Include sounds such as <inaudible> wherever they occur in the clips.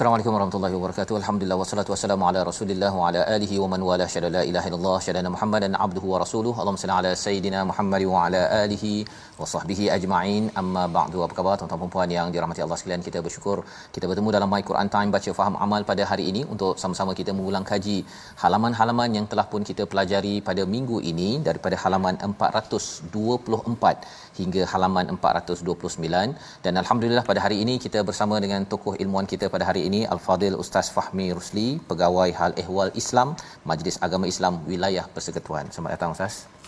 Assalamualaikum warahmatullahi wabarakatuh. Alhamdulillah wassalatu wassalamu ala Rasulillah wa ala alihi wa man wala syada la ilaha illallah syada Muhammadan abduhu wa rasuluhu. Allahumma salli ala sayidina Muhammad wa ala alihi wa sahbihi ajma'in. Amma ba'du. Apa khabar tuan-tuan dan puan yang dirahmati Allah sekalian? Kita bersyukur kita bertemu dalam My Quran Time baca faham amal pada hari ini untuk sama-sama kita mengulang kaji halaman-halaman yang telah pun kita pelajari pada minggu ini daripada halaman 424 hingga halaman 429 dan alhamdulillah pada hari ini kita bersama dengan tokoh ilmuan kita pada hari ini Al-Fadil Ustaz Fahmi Rusli pegawai hal ehwal Islam Majlis Agama Islam Wilayah Persekutuan. Selamat datang Ustaz.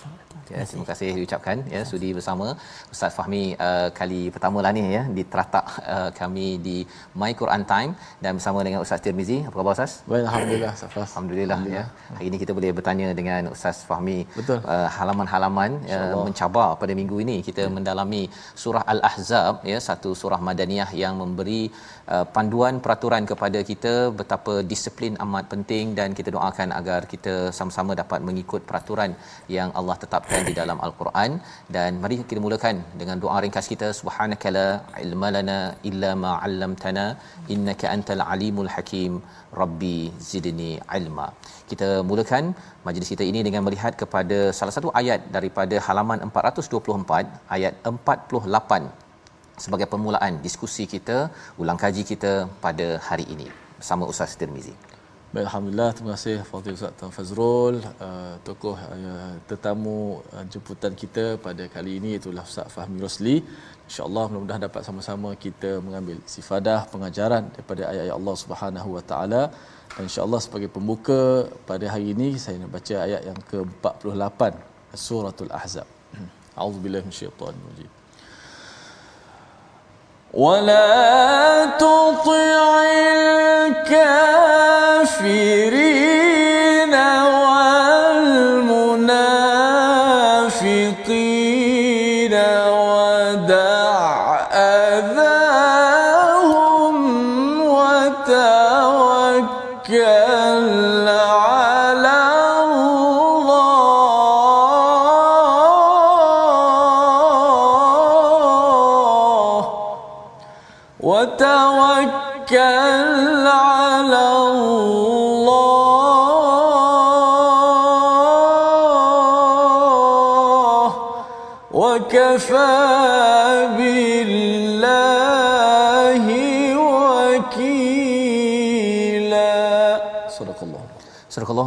Ya, terima kasih diucapkan ya sudi bersama Ustaz Fahmi uh, kali pertama lah ni ya di teratak uh, kami di My Quran Time dan bersama dengan Ustaz Tirmizi. Apa khabar Ustaz? Baik, Alhamdulillah. Alhamdulillah, Alhamdulillah ya. Hari ini kita boleh bertanya dengan Ustaz Fahmi Betul. Uh, halaman-halaman uh, mencabar pada minggu ini kita ya. mendalami surah Al-Ahzab ya satu surah madaniyah yang memberi uh, panduan peraturan kepada kita betapa disiplin amat penting dan kita doakan agar kita sama-sama dapat mengikut peraturan yang Allah tetapkan di dalam al-Quran. Dan mari kita mulakan dengan doa ringkas kita. Subhanakala ilmalana illa ma 'allamtana innaka antal alimul hakim. Rabbi zidni ilma. Kita mulakan majlis kita ini dengan melihat kepada salah satu ayat daripada halaman 424 ayat 48 sebagai permulaan diskusi kita ulang kaji kita pada hari ini bersama Ustaz Tirmizi Baik, Alhamdulillah. Terima kasih Fadil Ustaz Tuan Fazrul, uh, tokoh uh, tetamu uh, jemputan kita pada kali ini itulah Ustaz Fahmi Rosli. InsyaAllah mudah-mudahan dapat sama-sama kita mengambil sifadah pengajaran daripada ayat-ayat Allah Subhanahu Wa Taala. Dan insyaAllah sebagai pembuka pada hari ini saya nak baca ayat yang ke-48 Suratul Ahzab. <clears throat> A'udzubillahi minasyaitanir rajim. ولا تطع الكافرين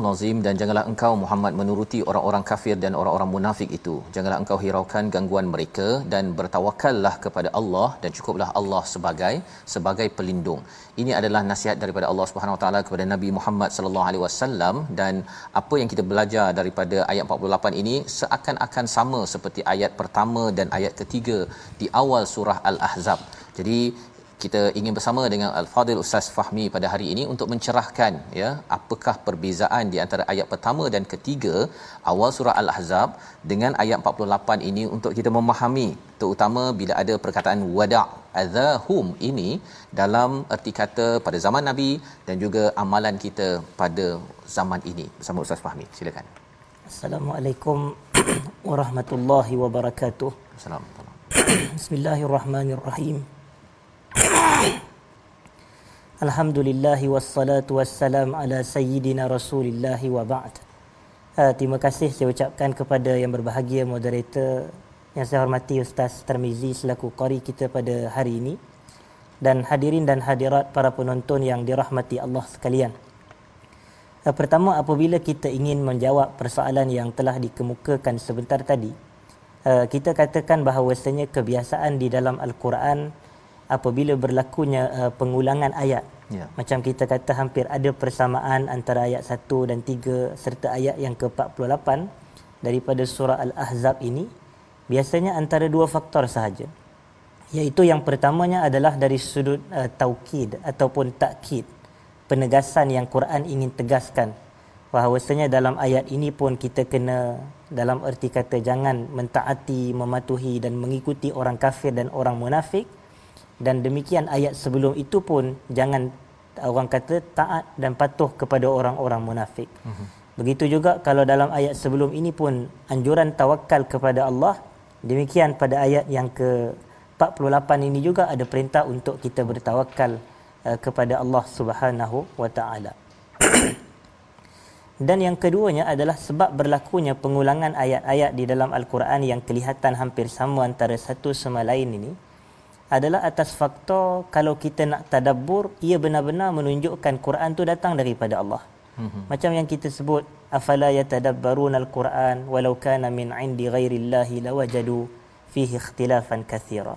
Nazim dan janganlah engkau Muhammad menuruti orang-orang kafir dan orang-orang munafik itu. Janganlah engkau hiraukan gangguan mereka dan bertawakallah kepada Allah dan cukuplah Allah sebagai sebagai pelindung. Ini adalah nasihat daripada Allah Subhanahu Wa Taala kepada Nabi Muhammad sallallahu alaihi wasallam dan apa yang kita belajar daripada ayat 48 ini seakan-akan sama seperti ayat pertama dan ayat ketiga di awal surah Al-Ahzab. Jadi kita ingin bersama dengan Al-Fadil Ustaz Fahmi pada hari ini untuk mencerahkan ya apakah perbezaan di antara ayat pertama dan ketiga awal surah Al-Ahzab dengan ayat 48 ini untuk kita memahami terutama bila ada perkataan wada' adzahum ini dalam erti kata pada zaman Nabi dan juga amalan kita pada zaman ini bersama Ustaz Fahmi silakan Assalamualaikum <clears throat> warahmatullahi wabarakatuh. Assalamualaikum <clears throat> Bismillahirrahmanirrahim. Alhamdulillah wassalatu wassalam ala sayyidina Rasulillah wa ba'd. Uh, terima kasih saya ucapkan kepada yang berbahagia moderator yang saya hormati Ustaz Tarmizi selaku qari kita pada hari ini dan hadirin dan hadirat para penonton yang dirahmati Allah sekalian. Uh, pertama apabila kita ingin menjawab persoalan yang telah dikemukakan sebentar tadi, uh, kita katakan bahawasanya kebiasaan di dalam Al-Quran apabila berlakunya uh, pengulangan ayat. Ya. macam kita kata hampir ada persamaan antara ayat 1 dan 3 serta ayat yang ke-48 daripada surah al-ahzab ini. Biasanya antara dua faktor sahaja. Iaitu yang pertamanya adalah dari sudut uh, taukid ataupun takkid penegasan yang Quran ingin tegaskan. Bahawasanya dalam ayat ini pun kita kena dalam erti kata jangan mentaati mematuhi dan mengikuti orang kafir dan orang munafik dan demikian ayat sebelum itu pun jangan orang kata taat dan patuh kepada orang-orang munafik. Uh-huh. Begitu juga kalau dalam ayat sebelum ini pun anjuran tawakal kepada Allah, demikian pada ayat yang ke 48 ini juga ada perintah untuk kita bertawakal uh, kepada Allah Subhanahu wa taala. <coughs> Dan yang keduanya adalah sebab berlakunya pengulangan ayat-ayat di dalam Al-Quran yang kelihatan hampir sama antara satu sama lain ini adalah atas faktor kalau kita nak tadabbur ia benar-benar menunjukkan Quran tu datang daripada Allah. Mm-hmm. Macam yang kita sebut afala yatadabbarun al-Quran walau kana min 'indi ghairillahi lawajadu fihi ikhtilafan katsira.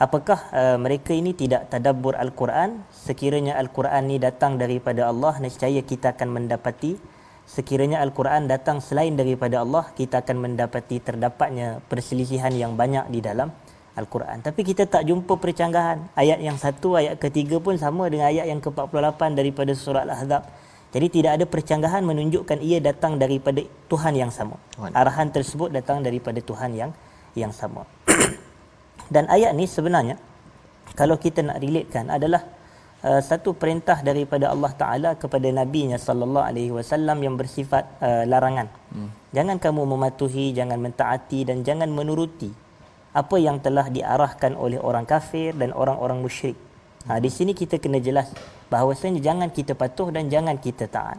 Apakah uh, mereka ini tidak tadabbur al-Quran sekiranya al-Quran ni datang daripada Allah nescaya kita akan mendapati sekiranya al-Quran datang selain daripada Allah kita akan mendapati terdapatnya perselisihan yang banyak di dalam Al-Quran. Tapi kita tak jumpa percanggahan. Ayat yang satu, ayat ketiga pun sama dengan ayat yang ke-48 daripada surah Al-Ahzab. Jadi tidak ada percanggahan menunjukkan ia datang daripada Tuhan yang sama. Arahan tersebut datang daripada Tuhan yang yang sama. <clears throat> Dan ayat ni sebenarnya kalau kita nak relatekan adalah uh, satu perintah daripada Allah Taala kepada nabinya sallallahu alaihi wasallam yang bersifat uh, larangan. Hmm. Jangan kamu mematuhi, jangan mentaati dan jangan menuruti apa yang telah diarahkan oleh orang kafir dan orang-orang musyrik. Ha, di sini kita kena jelas bahawasanya jangan kita patuh dan jangan kita taat.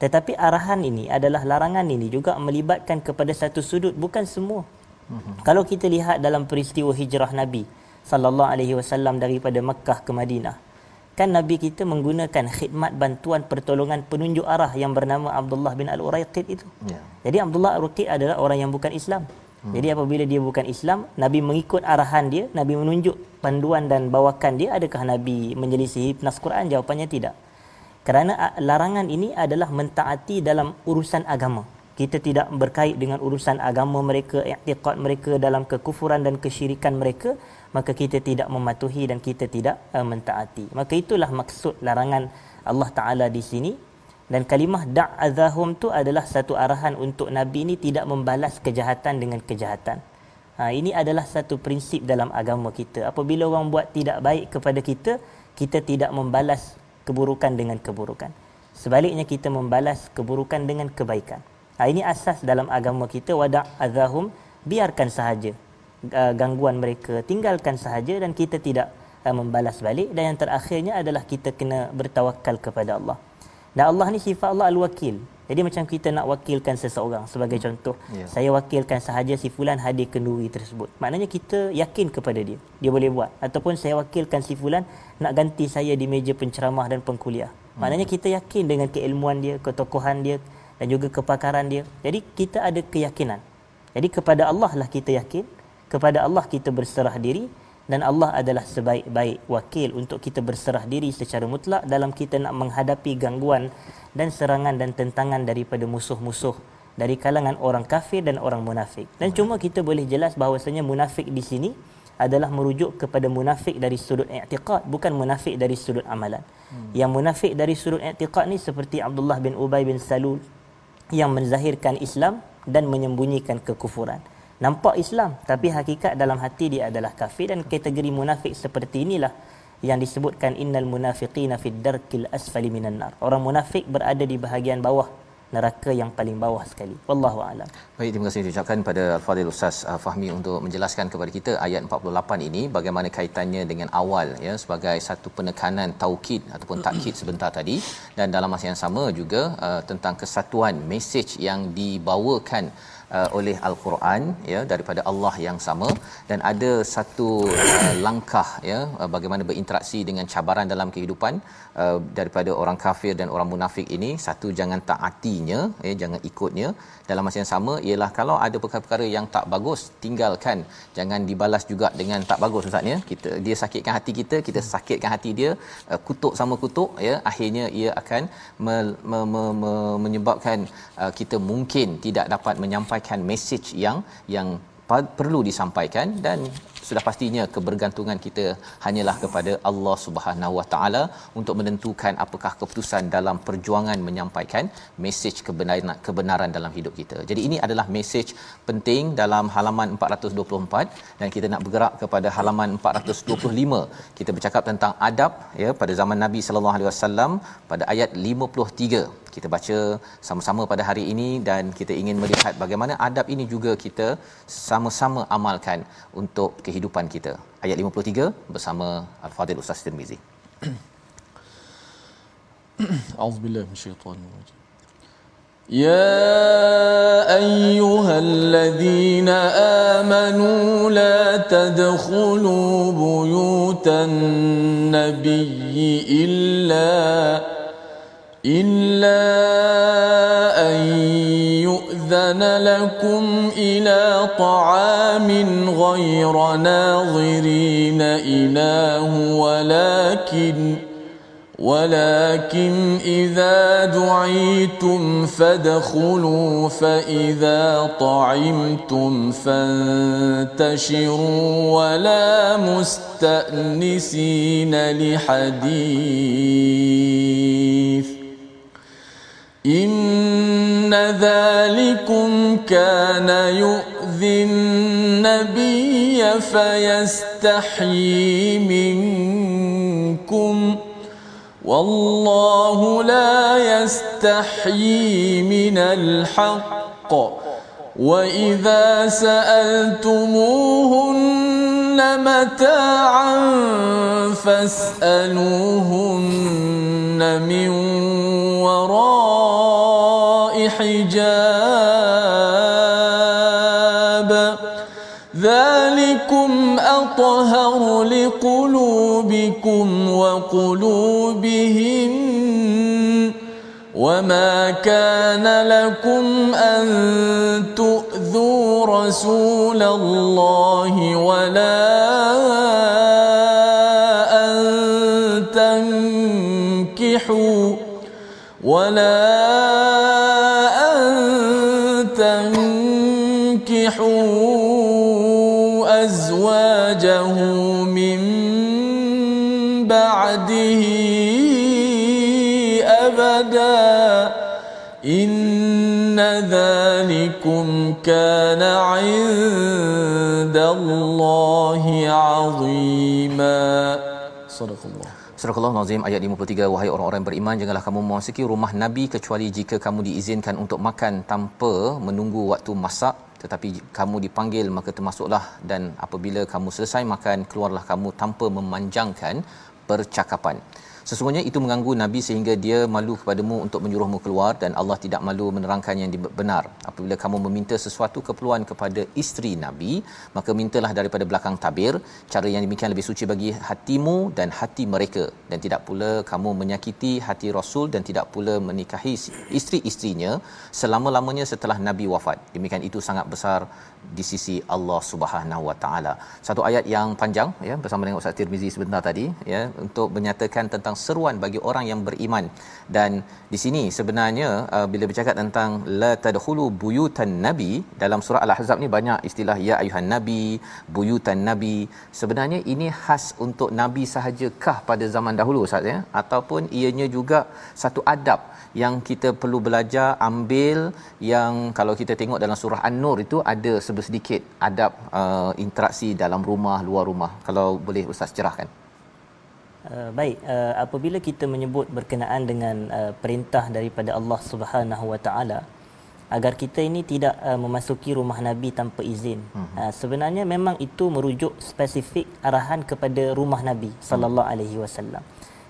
Tetapi arahan ini adalah larangan ini juga melibatkan kepada satu sudut bukan semua. Uh-huh. Kalau kita lihat dalam peristiwa hijrah Nabi sallallahu alaihi wasallam daripada Makkah ke Madinah, kan Nabi kita menggunakan khidmat bantuan pertolongan penunjuk arah yang bernama Abdullah bin Al-Uraiqid itu. Yeah. Jadi Abdullah Al-Uraiqid adalah orang yang bukan Islam. Hmm. Jadi apabila dia bukan Islam, Nabi mengikut arahan dia, Nabi menunjuk panduan dan bawakan dia, adakah Nabi menjelisihi nas Quran? Jawapannya tidak. Kerana larangan ini adalah mentaati dalam urusan agama. Kita tidak berkait dengan urusan agama mereka, i'tiqad mereka dalam kekufuran dan kesyirikan mereka, maka kita tidak mematuhi dan kita tidak uh, mentaati. Maka itulah maksud larangan Allah Taala di sini dan kalimah da'adzahum tu adalah satu arahan untuk nabi ini tidak membalas kejahatan dengan kejahatan. Ha, ini adalah satu prinsip dalam agama kita. Apabila orang buat tidak baik kepada kita, kita tidak membalas keburukan dengan keburukan. Sebaliknya kita membalas keburukan dengan kebaikan. Ha, ini asas dalam agama kita wada'adzahum biarkan sahaja uh, gangguan mereka, tinggalkan sahaja dan kita tidak uh, membalas balik dan yang terakhirnya adalah kita kena bertawakal kepada Allah. Dan Allah ni sifat Allah al-wakil. Jadi macam kita nak wakilkan seseorang sebagai hmm. contoh, yeah. saya wakilkan sahaja si fulan hadir kenduri tersebut. Maknanya kita yakin kepada dia. Dia boleh buat ataupun saya wakilkan si fulan nak ganti saya di meja penceramah dan pengkuliah. Hmm. Maknanya kita yakin dengan keilmuan dia, ketokohan dia dan juga kepakaran dia. Jadi kita ada keyakinan. Jadi kepada Allah lah kita yakin, kepada Allah kita berserah diri dan Allah adalah sebaik-baik wakil untuk kita berserah diri secara mutlak dalam kita nak menghadapi gangguan dan serangan dan tentangan daripada musuh-musuh dari kalangan orang kafir dan orang munafik. Dan cuma kita boleh jelas bahawasanya munafik di sini adalah merujuk kepada munafik dari sudut i'tiqad bukan munafik dari sudut amalan. Hmm. Yang munafik dari sudut i'tiqad ni seperti Abdullah bin Ubay bin Salul yang menzahirkan Islam dan menyembunyikan kekufuran nampak Islam tapi hakikat dalam hati dia adalah kafir dan kategori munafik seperti inilah yang disebutkan innal munafiqina fid darkil asfali minan nar. Orang munafik berada di bahagian bawah neraka yang paling bawah sekali. Wallahu alam. Baik terima kasih diucapkan pada al-fadil ustaz uh, Fahmi untuk menjelaskan kepada kita ayat 48 ini bagaimana kaitannya dengan awal ya sebagai satu penekanan taukid ataupun takkid sebentar tadi. Dan dalam masa yang sama juga uh, tentang kesatuan message yang dibawakan uh, oleh al-Quran ya daripada Allah yang sama. Dan ada satu uh, langkah ya uh, bagaimana berinteraksi dengan cabaran dalam kehidupan uh, daripada orang kafir dan orang munafik ini satu jangan taatinya ya jangan ikutnya. Dalam masa yang sama ialah kalau ada perkara-perkara yang tak bagus tinggalkan. Jangan dibalas juga dengan tak bagus ustaz ya. Kita dia sakitkan hati kita kita sakitkan hati dia uh, kutuk sama kutuk ya. Akhirnya ia akan me, me, me, me, menyebabkan uh, kita mungkin tidak dapat menyampaikan mesej yang yang perlu disampaikan dan sudah pastinya kebergantungan kita hanyalah kepada Allah Subhanahu Wa Taala untuk menentukan apakah keputusan dalam perjuangan menyampaikan mesej kebenaran kebenaran dalam hidup kita. Jadi ini adalah mesej penting dalam halaman 424 dan kita nak bergerak kepada halaman 425. Kita bercakap tentang adab ya pada zaman Nabi sallallahu alaihi wasallam pada ayat 53 kita baca sama-sama pada hari ini dan kita ingin melihat bagaimana adab ini juga kita sama-sama amalkan untuk kehidupan kita. Ayat 53 bersama Al-Fadhil Ustaz Tirmizi. A'udzubillahi minasyaitonir rajim. يا ايها الذين امنوا لا تدخلوا بيوت النبي الا إلا أن يؤذن لكم إلى طعام غير ناظرين إله ولكن ولكن إذا دعيتم فادخلوا فإذا طعمتم فانتشروا ولا مستأنسين لحديث إن ذلكم كان يؤذي النبي فيستحيي منكم والله لا يستحيي من الحق وإذا سألتموهن متاعا فاسألوهن من وراء حجاب. ذلكم أطهر لقلوبكم وقلوبهم وما كان لكم أن تؤذوا رسول الله ولا ولا أن تنكحوا أزواجه من بعده أبدا إن ذلكم كان عند الله عظيما. صدق الله. Surah Al-Nazim ayat 53 wahai orang-orang beriman janganlah kamu memasuki rumah nabi kecuali jika kamu diizinkan untuk makan tanpa menunggu waktu masak. Tetapi kamu dipanggil maka termasuklah. Dan apabila kamu selesai makan keluarlah kamu tanpa memanjangkan percakapan Sesungguhnya itu mengganggu Nabi sehingga dia malu kepadamu untuk menyuruhmu keluar dan Allah tidak malu menerangkan yang benar. Apabila kamu meminta sesuatu keperluan kepada isteri Nabi, maka mintalah daripada belakang tabir. Cara yang demikian lebih suci bagi hatimu dan hati mereka. Dan tidak pula kamu menyakiti hati Rasul dan tidak pula menikahi isteri-isterinya selama-lamanya setelah Nabi wafat. Demikian itu sangat besar di sisi Allah Subhanahu Wa Taala. Satu ayat yang panjang ya bersama dengan Ustaz Tirmizi sebentar tadi ya untuk menyatakan tentang seruan bagi orang yang beriman. Dan di sini sebenarnya uh, bila bercakap tentang la tadkhulu buyutan nabi dalam surah al-ahzab ni banyak istilah ya ayuhan nabi buyutan nabi. Sebenarnya ini khas untuk nabi sahajakah pada zaman dahulu ustaz ya? Ataupun ianya juga satu adab yang kita perlu belajar ambil yang kalau kita tengok dalam surah an-nur itu ada sedikit adab uh, interaksi dalam rumah luar rumah kalau boleh ustaz cerahkan Uh, baik, uh, apabila kita menyebut berkenaan dengan uh, perintah daripada Allah Subhanahu Wa Taala agar kita ini tidak uh, memasuki rumah Nabi tanpa izin. Uh-huh. Uh, sebenarnya memang itu merujuk spesifik arahan kepada rumah Nabi sallallahu uh-huh. alaihi wasallam.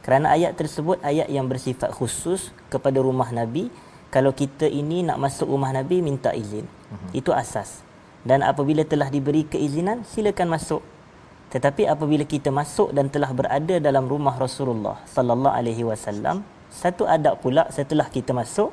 Kerana ayat tersebut ayat yang bersifat khusus kepada rumah Nabi, kalau kita ini nak masuk rumah Nabi minta izin. Uh-huh. Itu asas. Dan apabila telah diberi keizinan, silakan masuk tetapi apabila kita masuk dan telah berada dalam rumah Rasulullah sallallahu alaihi wasallam, satu adab pula setelah kita masuk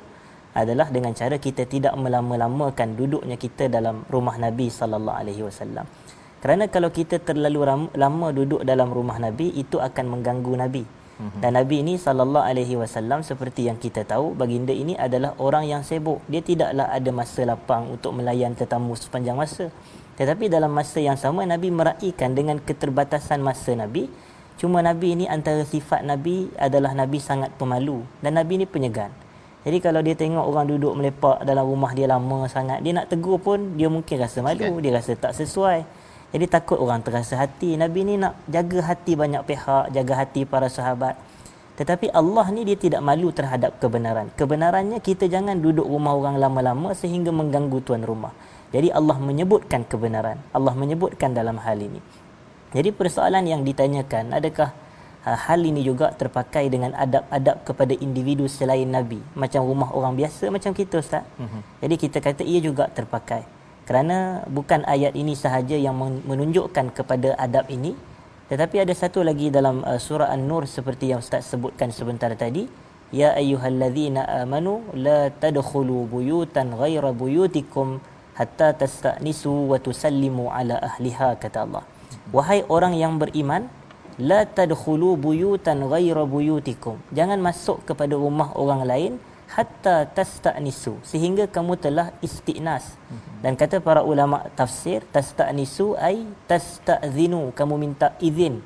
adalah dengan cara kita tidak melama-lamakan duduknya kita dalam rumah Nabi sallallahu alaihi wasallam. Kerana kalau kita terlalu lama duduk dalam rumah Nabi itu akan mengganggu Nabi. Mhm. Dan Nabi ini sallallahu alaihi wasallam seperti yang kita tahu baginda ini adalah orang yang sibuk. Dia tidaklah ada masa lapang untuk melayan tetamu sepanjang masa. Tetapi dalam masa yang sama Nabi meraihkan dengan keterbatasan masa Nabi. Cuma Nabi ini antara sifat Nabi adalah Nabi sangat pemalu dan Nabi ini penyegan. Jadi kalau dia tengok orang duduk melepak dalam rumah dia lama sangat, dia nak tegur pun dia mungkin rasa malu, dia rasa tak sesuai. Jadi takut orang terasa hati. Nabi ini nak jaga hati banyak pihak, jaga hati para sahabat. Tetapi Allah ni dia tidak malu terhadap kebenaran. Kebenarannya kita jangan duduk rumah orang lama-lama sehingga mengganggu tuan rumah. Jadi Allah menyebutkan kebenaran. Allah menyebutkan dalam hal ini. Jadi persoalan yang ditanyakan, adakah ha, hal ini juga terpakai dengan adab-adab kepada individu selain Nabi? Macam rumah orang biasa macam kita Ustaz. Uh-huh. Jadi kita kata ia juga terpakai. Kerana bukan ayat ini sahaja yang menunjukkan kepada adab ini. Tetapi ada satu lagi dalam uh, surah An-Nur seperti yang Ustaz sebutkan sebentar tadi. Ya ayyuhalladzina amanu la tadkhulu buyutan ghaira buyutikum hatta tastanisu wa tusallimu ala ahliha kata Allah wahai orang yang beriman la tadkhulu buyutan ghaira buyutikum jangan masuk kepada rumah orang lain hatta tastanisu sehingga kamu telah istinas. Dan kata para ulama tafsir tastanisu ai tastazinu kamu minta izin.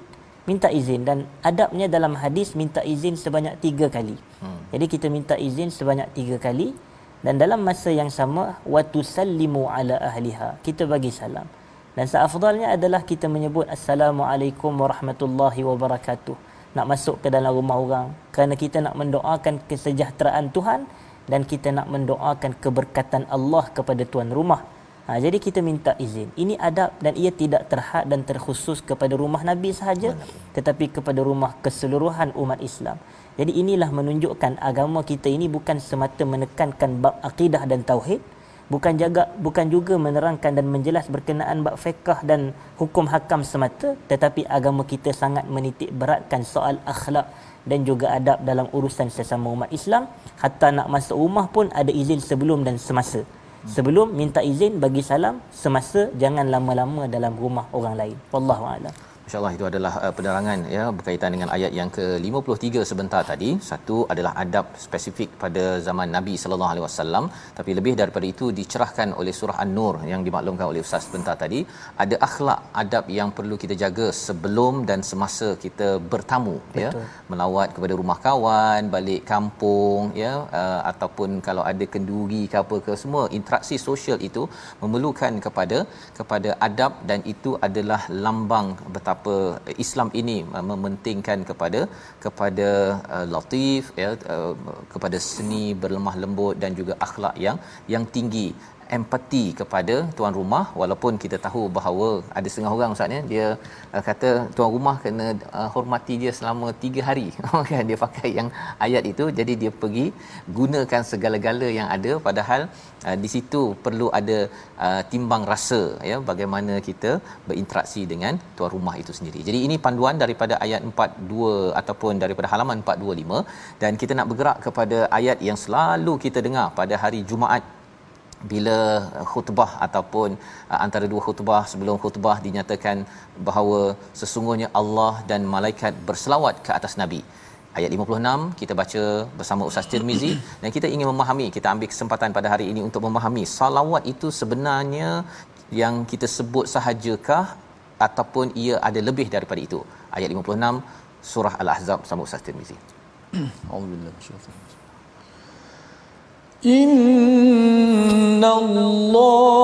Minta izin dan adabnya dalam hadis minta izin sebanyak tiga kali. Hmm. jadi kita minta izin sebanyak tiga kali dan dalam masa yang sama wa tusallimu ala ahliha kita bagi salam. Dan seafdalnya adalah kita menyebut assalamualaikum warahmatullahi wabarakatuh nak masuk ke dalam rumah orang kerana kita nak mendoakan kesejahteraan Tuhan dan kita nak mendoakan keberkatan Allah kepada tuan rumah Ha, jadi kita minta izin. Ini adab dan ia tidak terhad dan terkhusus kepada rumah Nabi sahaja, tetapi kepada rumah keseluruhan umat Islam. Jadi inilah menunjukkan agama kita ini bukan semata menekankan bab akidah dan tauhid, bukan jaga bukan juga menerangkan dan menjelas berkenaan bab fiqh dan hukum hakam semata, tetapi agama kita sangat menitik beratkan soal akhlak dan juga adab dalam urusan sesama umat Islam. Hatta nak masuk rumah pun ada izin sebelum dan semasa. Sebelum minta izin bagi salam semasa jangan lama-lama dalam rumah orang lain. Wallahu a'lam. InsyaAllah itu adalah uh, penerangan ya berkaitan dengan ayat yang ke-53 sebentar tadi. Satu adalah adab spesifik pada zaman Nabi sallallahu alaihi wasallam, tapi lebih daripada itu dicerahkan oleh surah An-Nur yang dimaklumkan oleh ustaz sebentar tadi, ada akhlak adab yang perlu kita jaga sebelum dan semasa kita bertamu ya. Betul. ya, melawat kepada rumah kawan, balik kampung ya uh, ataupun kalau ada kenduri ke apa ke semua interaksi sosial itu memerlukan kepada kepada adab dan itu adalah lambang betapa betapa Islam ini mementingkan kepada kepada uh, latif ya uh, kepada seni berlemah lembut dan juga akhlak yang yang tinggi empati kepada tuan rumah walaupun kita tahu bahawa ada setengah orang ustaz ya dia uh, kata tuan rumah kena uh, hormati dia selama 3 hari. <laughs> Kan dia pakai yang ayat itu. Jadi dia pergi gunakan segala-gala yang ada. Padahal uh, di situ perlu ada uh, timbang rasa ya bagaimana kita berinteraksi dengan tuan rumah itu sendiri. Jadi ini panduan daripada ayat 42 ataupun daripada halaman 425 dan kita nak bergerak kepada ayat yang selalu kita dengar pada hari Jumaat bila khutbah ataupun uh, antara dua khutbah sebelum khutbah dinyatakan bahawa sesungguhnya Allah dan malaikat berselawat ke atas nabi. Ayat 56 kita baca bersama Ustaz Tirmizi. Dan kita ingin memahami kita ambil kesempatan pada hari ini untuk memahami salawat itu sebenarnya yang kita sebut sahajakah ataupun ia ada lebih daripada itu. Ayat 56 surah al-ahzab bersama Ustaz Tirmizi. <clears throat> Alhamdulillah الله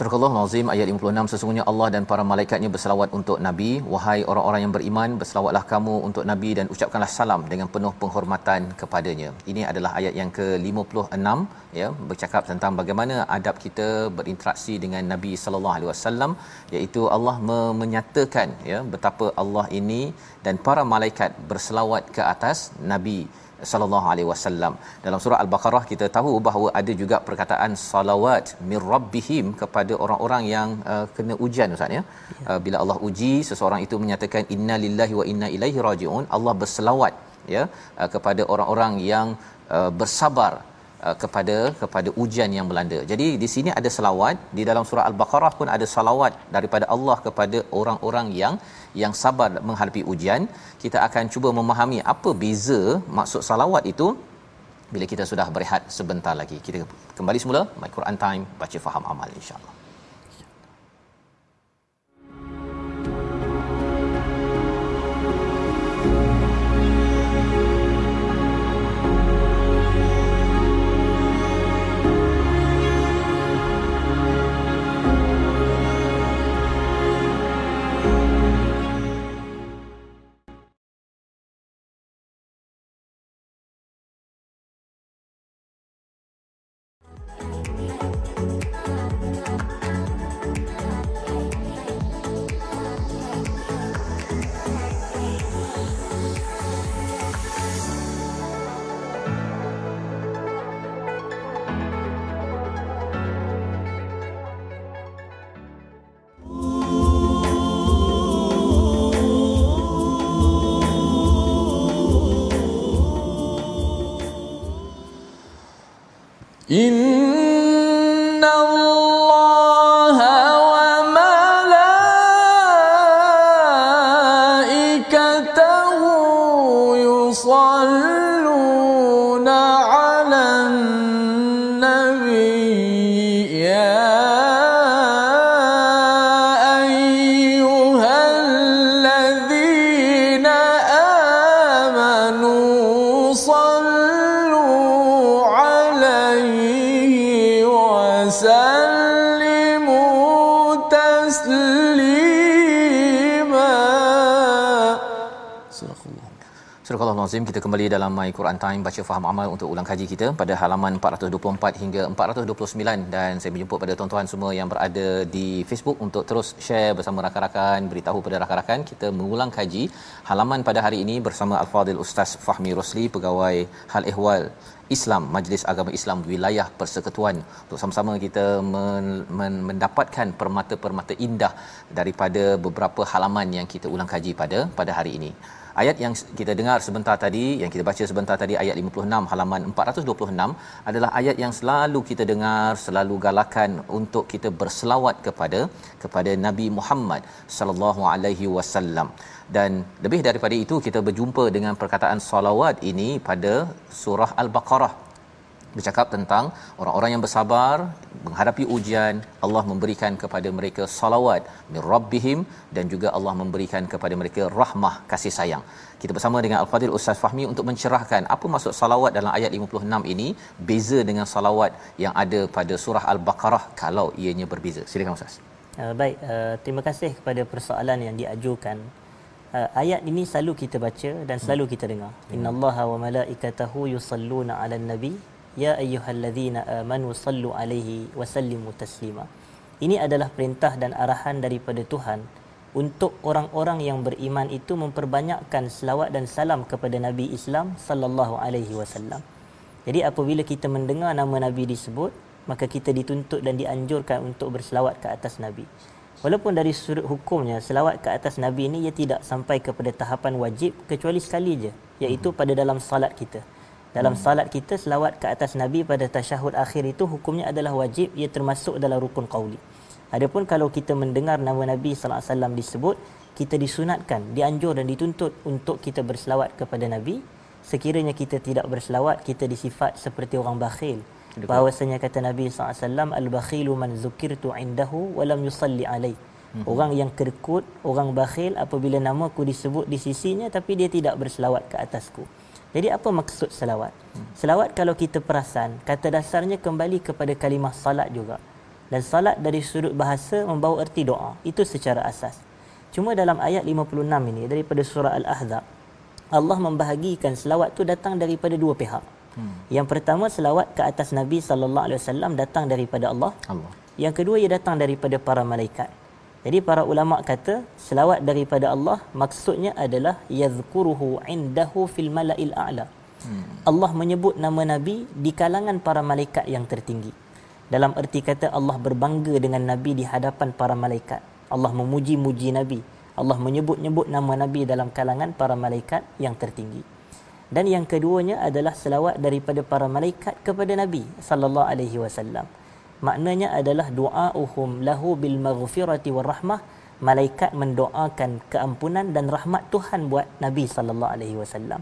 Surah Al-Azim ayat 56 sesungguhnya Allah dan para malaikatnya berselawat untuk Nabi wahai orang-orang yang beriman berselawatlah kamu untuk Nabi dan ucapkanlah salam dengan penuh penghormatan kepadanya. Ini adalah ayat yang ke-56 ya bercakap tentang bagaimana adab kita berinteraksi dengan Nabi sallallahu alaihi wasallam iaitu Allah me- menyatakan ya betapa Allah ini dan para malaikat berselawat ke atas Nabi sallallahu alaihi wasallam. Dalam surah Al-Baqarah kita tahu bahawa ada juga perkataan salawat mir rabbihim kepada orang-orang yang uh, kena ujian ustaz ya. Uh, bila Allah uji seseorang itu menyatakan inna lillahi wa inna ilaihi rajiun, Allah berselawat ya uh, kepada orang-orang yang uh, bersabar uh, kepada kepada ujian yang melanda. Jadi di sini ada selawat, di dalam surah Al-Baqarah pun ada salawat daripada Allah kepada orang-orang yang yang sabar menghadapi ujian. Kita akan cuba memahami apa beza maksud salawat itu bila kita sudah berehat sebentar lagi. Kita kembali semula My Quran Time baca faham amal insya-Allah. إن Surah Al-Azim kita kembali dalam My Quran Time baca faham amal untuk ulang kaji kita pada halaman 424 hingga 429 dan saya menjemput pada tuan-tuan semua yang berada di Facebook untuk terus share bersama rakan-rakan beritahu pada rakan-rakan kita mengulang kaji halaman pada hari ini bersama Al-Fadil Ustaz Fahmi Rosli pegawai Hal Ehwal Islam Majlis Agama Islam Wilayah Persekutuan untuk sama-sama kita men- men- mendapatkan permata-permata indah daripada beberapa halaman yang kita ulang kaji pada pada hari ini. Ayat yang kita dengar sebentar tadi, yang kita baca sebentar tadi ayat 56 halaman 426 adalah ayat yang selalu kita dengar, selalu galakan untuk kita berselawat kepada kepada Nabi Muhammad sallallahu alaihi wasallam. Dan lebih daripada itu kita berjumpa dengan perkataan salawat ini pada surah Al-Baqarah bercakap tentang orang-orang yang bersabar menghadapi ujian Allah memberikan kepada mereka salawat min rabbihim dan juga Allah memberikan kepada mereka rahmah kasih sayang. Kita bersama dengan Al-Fadil Ustaz Fahmi untuk mencerahkan apa maksud salawat dalam ayat 56 ini beza dengan salawat yang ada pada surah Al-Baqarah kalau ianya berbeza. Silakan Ustaz. Uh, baik, uh, terima kasih kepada persoalan yang diajukan. Uh, ayat ini selalu kita baca dan selalu kita dengar. Innallaha wa malaikatahu yusalluna 'alan nabi ya ayyuhallazina amanu sallu 'alaihi wa sallimu taslima. Ini adalah perintah dan arahan daripada Tuhan untuk orang-orang yang beriman itu memperbanyakkan selawat dan salam kepada Nabi Islam sallallahu alaihi wasallam. Jadi apabila kita mendengar nama Nabi disebut, maka kita dituntut dan dianjurkan untuk berselawat ke atas Nabi. Walaupun dari sudut hukumnya selawat ke atas Nabi ini ia tidak sampai kepada tahapan wajib kecuali sekali je iaitu pada dalam salat kita. Dalam salat kita selawat ke atas Nabi pada tasyahud akhir itu hukumnya adalah wajib, ia termasuk dalam rukun qauli. Adapun kalau kita mendengar nama Nabi sallallahu alaihi wasallam disebut, kita disunatkan, dianjur dan dituntut untuk kita berselawat kepada Nabi. Sekiranya kita tidak berselawat, kita disifat seperti orang bakhil. Bahawasanya kata Nabi SAW, Al-bakhilu man zukirtu indahu walam yusalli alaih. Hmm. Orang yang kerkut, orang bakhil apabila nama aku disebut di sisinya tapi dia tidak berselawat ke atasku. Jadi apa maksud selawat? Hmm. Selawat kalau kita perasan, kata dasarnya kembali kepada kalimah salat juga. Dan salat dari sudut bahasa membawa erti doa. Itu secara asas. Cuma dalam ayat 56 ini daripada surah Al-Ahzab, Allah membahagikan selawat tu datang daripada dua pihak. Hmm. Yang pertama selawat ke atas Nabi sallallahu alaihi wasallam datang daripada Allah. Allah. Yang kedua ia datang daripada para malaikat. Jadi para ulama kata selawat daripada Allah maksudnya adalah yazkuruhu indahu fil mala'il a'la. Hmm. Allah menyebut nama Nabi di kalangan para malaikat yang tertinggi. Dalam erti kata Allah berbangga dengan Nabi di hadapan para malaikat. Allah memuji-muji Nabi. Allah menyebut-nyebut nama Nabi dalam kalangan para malaikat yang tertinggi. Dan yang keduanya adalah selawat daripada para malaikat kepada Nabi sallallahu alaihi wasallam. Maknanya adalah doauhum lahu bil maghfirati war rahmah. Malaikat mendoakan keampunan dan rahmat Tuhan buat Nabi sallallahu alaihi wasallam.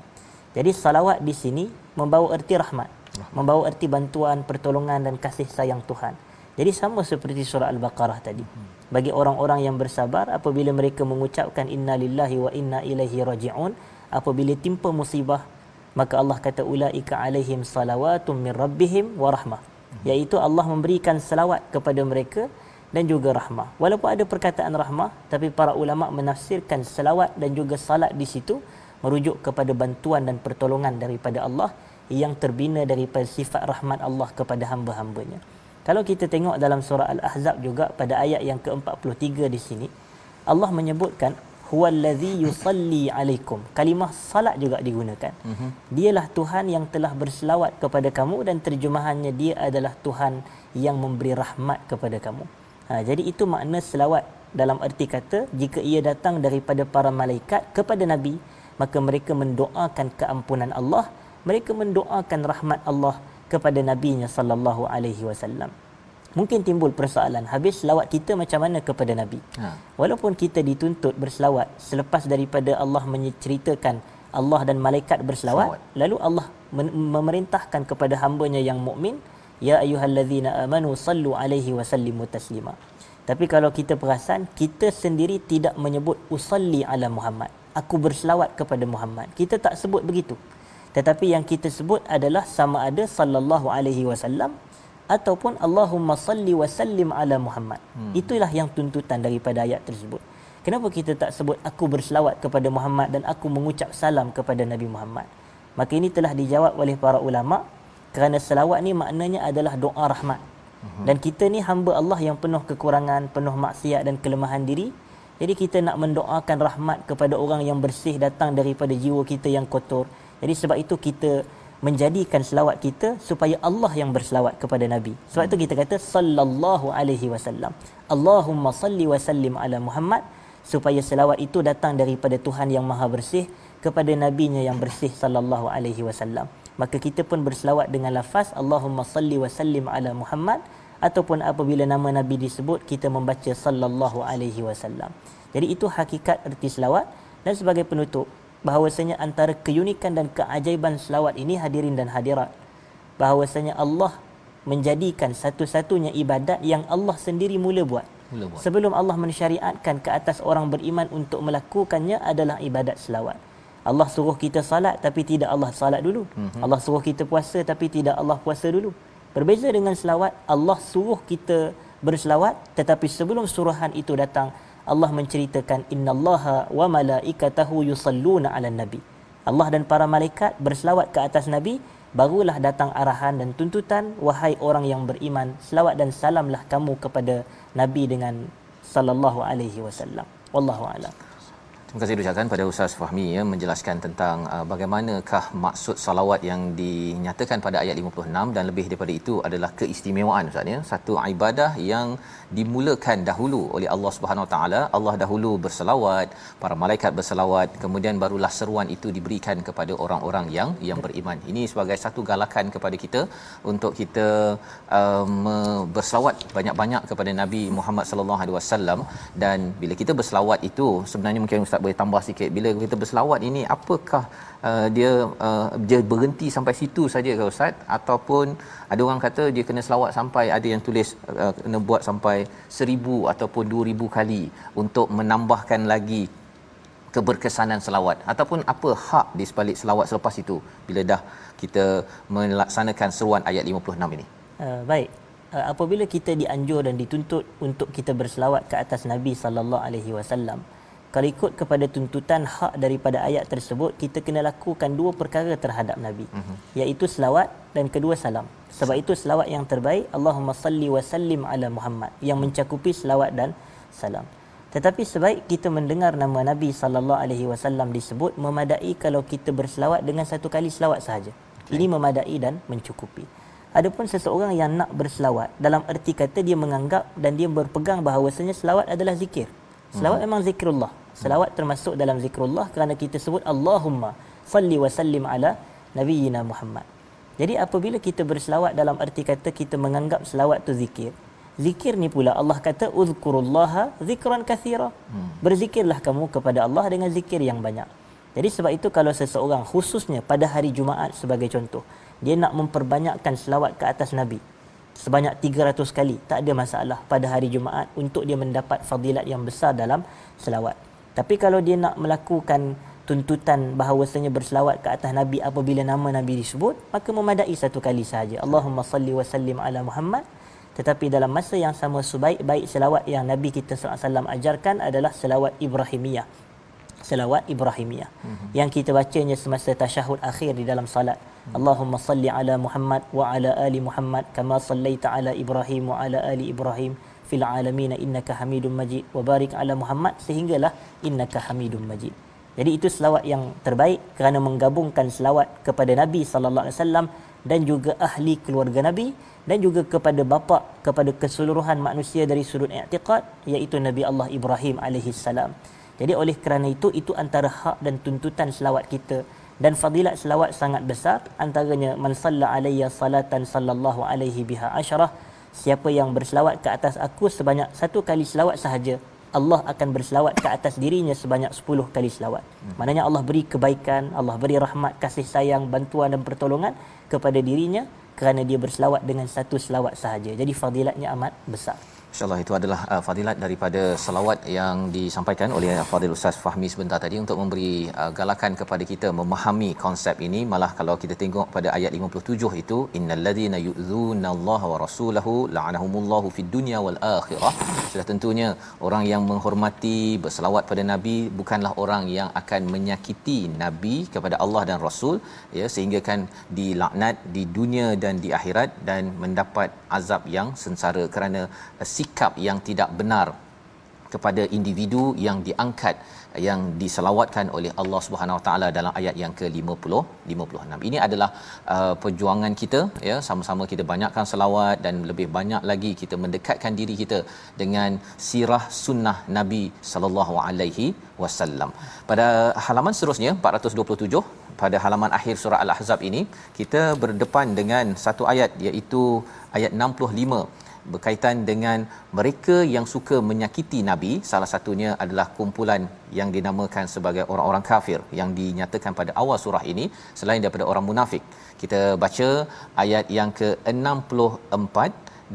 Jadi salawat di sini membawa erti rahmat, membawa erti bantuan, pertolongan dan kasih sayang Tuhan. Jadi sama seperti surah Al-Baqarah tadi. Bagi orang-orang yang bersabar apabila mereka mengucapkan inna lillahi wa inna ilaihi raji'un apabila timpa musibah maka Allah kata ulaika alaihim salawatum min rabbihim wa rahmah iaitu Allah memberikan selawat kepada mereka dan juga rahmah. Walaupun ada perkataan rahmah tapi para ulama menafsirkan selawat dan juga salat di situ merujuk kepada bantuan dan pertolongan daripada Allah yang terbina daripada sifat rahmat Allah kepada hamba-hambanya. Kalau kita tengok dalam surah Al-Ahzab juga pada ayat yang ke-43 di sini Allah menyebutkan huwallazi yusalli alaikum. Kalimah salat juga digunakan. Uh-huh. Dialah Tuhan yang telah berselawat kepada kamu dan terjemahannya dia adalah Tuhan yang memberi rahmat kepada kamu. Ha, jadi itu makna selawat dalam erti kata jika ia datang daripada para malaikat kepada Nabi maka mereka mendoakan keampunan Allah mereka mendoakan rahmat Allah kepada nabinya sallallahu alaihi wasallam mungkin timbul persoalan habis selawat kita macam mana kepada nabi? Ha. walaupun kita dituntut berselawat selepas daripada Allah menceritakan Allah dan malaikat berselawat Selawat. lalu Allah memerintahkan kepada hambanya yang mukmin ya ayyuhallazina amanu sallu alaihi wasallimu taslima. Tapi kalau kita perasan kita sendiri tidak menyebut usalli ala Muhammad. Aku berselawat kepada Muhammad. Kita tak sebut begitu. Tetapi yang kita sebut adalah sama ada sallallahu alaihi wasallam ataupun Allahumma salli wa sallim ala Muhammad. Hmm. Itulah yang tuntutan daripada ayat tersebut. Kenapa kita tak sebut aku berselawat kepada Muhammad dan aku mengucap salam kepada Nabi Muhammad? Maka ini telah dijawab oleh para ulama kerana selawat ni maknanya adalah doa rahmat. Hmm. Dan kita ni hamba Allah yang penuh kekurangan, penuh maksiat dan kelemahan diri. Jadi kita nak mendoakan rahmat kepada orang yang bersih datang daripada jiwa kita yang kotor. Jadi sebab itu kita menjadikan selawat kita supaya Allah yang berselawat kepada Nabi. Sebab itu kita kata sallallahu alaihi wasallam. Allahumma salli wa sallim ala Muhammad supaya selawat itu datang daripada Tuhan yang Maha Bersih kepada nabinya yang bersih sallallahu alaihi wasallam. Maka kita pun berselawat dengan lafaz Allahumma salli wa sallim ala Muhammad ataupun apabila nama nabi disebut kita membaca sallallahu alaihi wasallam. Jadi itu hakikat erti selawat dan sebagai penutup bahawasanya antara keunikan dan keajaiban selawat ini hadirin dan hadirat. Bahawasanya Allah menjadikan satu-satunya ibadat yang Allah sendiri mula buat. mula buat. Sebelum Allah mensyariatkan ke atas orang beriman untuk melakukannya adalah ibadat selawat. Allah suruh kita salat tapi tidak Allah salat dulu. Mm-hmm. Allah suruh kita puasa tapi tidak Allah puasa dulu. Berbeza dengan selawat Allah suruh kita berselawat tetapi sebelum suruhan itu datang Allah menceritakan innallaha wa malaikatahu yusalluna ala nabi. Allah dan para malaikat berselawat ke atas nabi barulah datang arahan dan tuntutan wahai orang yang beriman selawat dan salamlah kamu kepada nabi dengan sallallahu alaihi wasallam. Wallahu a'lam. Terima kasih diucapkan pada Ustaz Fahmi ya menjelaskan tentang uh, bagaimanakah maksud salawat yang dinyatakan pada ayat 56 dan lebih daripada itu adalah keistimewaan Ustaz ya. Satu ibadah yang dimulakan dahulu oleh Allah Subhanahu Wa Taala. Allah dahulu berselawat, para malaikat berselawat, kemudian barulah seruan itu diberikan kepada orang-orang yang yang beriman. Ini sebagai satu galakan kepada kita untuk kita um, berselawat banyak-banyak kepada Nabi Muhammad sallallahu alaihi wasallam dan bila kita berselawat itu sebenarnya mungkin Ustaz boleh tambah sikit bila kita berselawat ini apakah uh, dia uh, dia berhenti sampai situ saja ke Ustaz ataupun ada orang kata dia kena selawat sampai ada yang tulis uh, kena buat sampai seribu ataupun dua ribu kali untuk menambahkan lagi keberkesanan selawat ataupun apa hak di sebalik selawat selepas itu bila dah kita melaksanakan seruan ayat 56 ini. Uh, baik. Uh, apabila kita dianjur dan dituntut untuk kita berselawat ke atas Nabi sallallahu alaihi wasallam, kalau ikut kepada tuntutan hak daripada ayat tersebut kita kena lakukan dua perkara terhadap nabi uh-huh. iaitu selawat dan kedua salam sebab itu selawat yang terbaik Allahumma salli wa sallim ala Muhammad yang mencakupi selawat dan salam tetapi sebaik kita mendengar nama nabi sallallahu alaihi wasallam disebut memadai kalau kita berselawat dengan satu kali selawat sahaja okay. ini memadai dan mencukupi Adapun seseorang yang nak berselawat dalam erti kata dia menganggap dan dia berpegang bahawasanya selawat adalah zikir. Selawat hmm. memang zikrullah. Selawat termasuk dalam zikrullah kerana kita sebut Allahumma salli wa sallim ala nabiyyina Muhammad. Jadi apabila kita berselawat dalam arti kata kita menganggap selawat tu zikir. Zikir ni pula Allah kata uzkurullaha zikran kathira. Hmm. Berzikirlah kamu kepada Allah dengan zikir yang banyak. Jadi sebab itu kalau seseorang khususnya pada hari Jumaat sebagai contoh, dia nak memperbanyakkan selawat ke atas Nabi sebanyak 300 kali tak ada masalah pada hari Jumaat untuk dia mendapat fadilat yang besar dalam selawat tapi kalau dia nak melakukan tuntutan bahawasanya berselawat ke atas Nabi apabila nama Nabi disebut maka memadai satu kali sahaja. Allahumma salli wa sallim ala Muhammad. Tetapi dalam masa yang sama sebaik-baik selawat yang Nabi kita SAW ajarkan adalah selawat Ibrahimiyah. Selawat Ibrahimiyah. Mm-hmm. yang kita bacanya semasa tasyahud akhir di dalam salat. Allahumma salli ala Muhammad wa ala ali Muhammad kama sallaita ala Ibrahim wa ala ali Ibrahim fil alamin innaka Hamidum Majid wa barik ala Muhammad sehinggalah innaka Hamidum Majid. Jadi itu selawat yang terbaik kerana menggabungkan selawat kepada Nabi sallallahu alaihi wasallam dan juga ahli keluarga Nabi dan juga kepada bapa kepada keseluruhan manusia dari sudut i'tiqad iaitu Nabi Allah Ibrahim alaihi salam. Jadi oleh kerana itu itu antara hak dan tuntutan selawat kita dan fadilat selawat sangat besar antaranya man salla alayya salatan sallallahu alaihi biha asyarah siapa yang berselawat ke atas aku sebanyak satu kali selawat sahaja Allah akan berselawat ke atas dirinya sebanyak 10 kali selawat. Hmm. Maknanya Allah beri kebaikan, Allah beri rahmat, kasih sayang, bantuan dan pertolongan kepada dirinya kerana dia berselawat dengan satu selawat sahaja. Jadi fadilatnya amat besar. InsyaAllah itu adalah uh, fadilat daripada salawat yang disampaikan oleh Fadil Ustaz Fahmi sebentar tadi untuk memberi uh, galakan kepada kita memahami konsep ini. Malah kalau kita tengok pada ayat 57 itu, Innal ladhina yu'zuna Allah wa rasulahu la'anahumullahu fid dunya wal akhirah. Sudah tentunya orang yang menghormati, berselawat pada Nabi bukanlah orang yang akan menyakiti Nabi kepada Allah dan Rasul ya sehingga kan dilaknat di dunia dan di akhirat dan mendapat azab yang sengsara kerana uh, sikap yang tidak benar kepada individu yang diangkat yang diselawatkan oleh Allah Subhanahu Wa Taala dalam ayat yang ke-50 56. Ini adalah uh, perjuangan kita ya sama-sama kita banyakkan selawat dan lebih banyak lagi kita mendekatkan diri kita dengan sirah sunnah Nabi sallallahu alaihi wasallam. Pada halaman seterusnya 427 pada halaman akhir surah Al-Ahzab ini kita berdepan dengan satu ayat iaitu ayat 65 berkaitan dengan mereka yang suka menyakiti nabi. Salah satunya adalah kumpulan yang dinamakan sebagai orang-orang kafir yang dinyatakan pada awal surah ini selain daripada orang munafik. Kita baca ayat yang ke-64